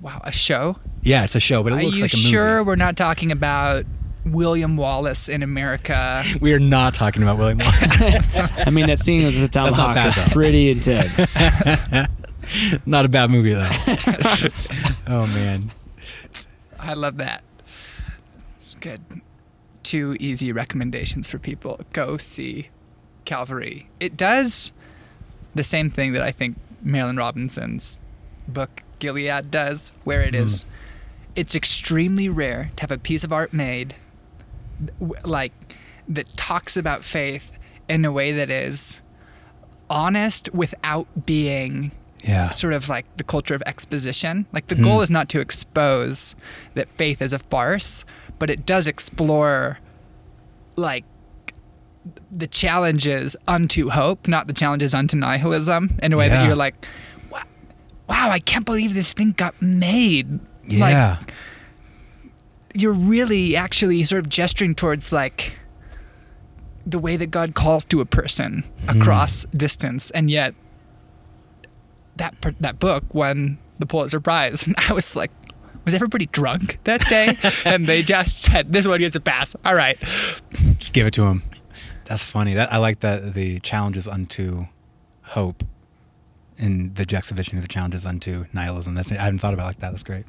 wow, a show. Yeah, it's a show, but it Are looks like a movie. sure we're not talking about William Wallace in America? We are not talking about William Wallace. I mean, that scene with the That's not tomahawk is pretty intense. not a bad movie though. oh man, I love that. It's good. Two easy recommendations for people. Go see Calvary. It does the same thing that I think Marilynne Robinson's book Gilead does, where it is mm. it's extremely rare to have a piece of art made like that talks about faith in a way that is honest without being yeah, sort of like the culture of exposition. Like the hmm. goal is not to expose that faith is a farce, but it does explore like the challenges unto hope, not the challenges unto nihilism, in a way that you're like, wow, wow, I can't believe this thing got made. Yeah. Like, you're really actually sort of gesturing towards like the way that God calls to a person hmm. across distance, and yet that that book won the Pulitzer Prize, and I was like, was everybody drunk that day? and they just said, "This one gets a pass." All right, Just give it to him. That's funny. That I like that the challenges unto hope and the juxtaposition of the challenges unto nihilism. That's I hadn't thought about it like that. That's great.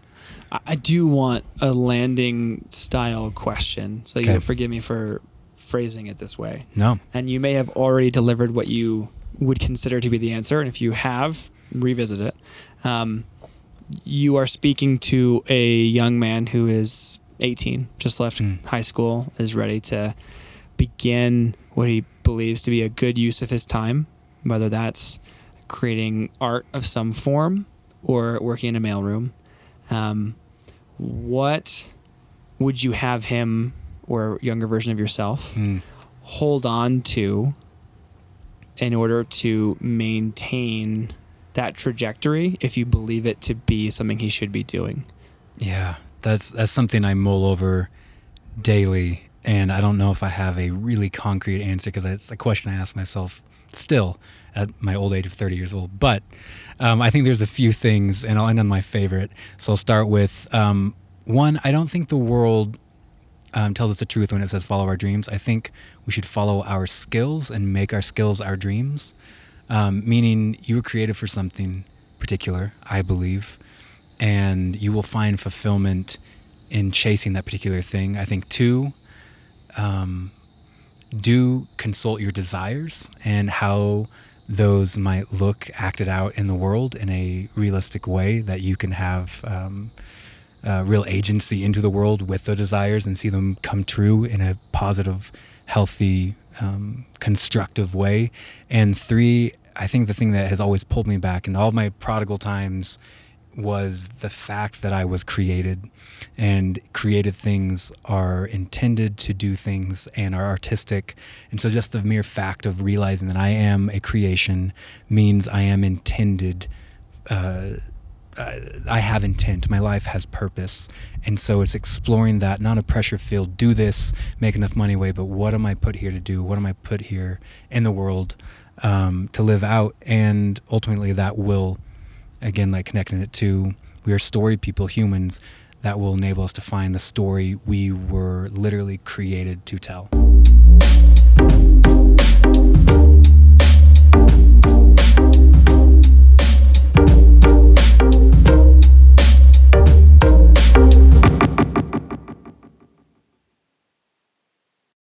I- I do want a landing style question, so Okay. you'll forgive me for phrasing it this way. No. And you may have already delivered what you would consider to be the answer, and if you have, revisit it. Um, you are speaking to a young man who is 18, just left Mm. high school, is ready to begin what he believes to be a good use of his time, whether that's creating art of some form or working in a mailroom. Um, what would you have him or a younger version of yourself Mm. hold on to in order to maintain that trajectory if you believe it to be something he should be doing? Yeah, that's that's something I mull over daily, and I don't know if I have a really concrete answer because it's a question I ask myself still at my old age of 30 years old. But um, I think there's a few things, and I'll end on my favorite. So I'll start with um, one. I don't think the world um, tells us the truth when it says follow our dreams. I think we should follow our skills and make our skills our dreams. Um, meaning you were created for something particular, I believe, and you will find fulfillment in chasing that particular thing. I think two, um, do consult your desires and how those might look acted out in the world in a realistic way that you can have um, uh, real agency into the world with the desires and see them come true in a positive, healthy, um, constructive way. And three, I think the thing that has always pulled me back in all my prodigal times was the fact that I was created, and created things are intended to do things and are artistic. And so, just the mere fact of realizing that I am a creation means I am intended. Uh, I have intent. My life has purpose, and so it's exploring that, not a pressure field. Do this, make enough money away, but what am I put here to do? What am I put here in the world um, to live out? And ultimately, that will again like connecting it to we are story people humans that will enable us to find the story we were literally created to tell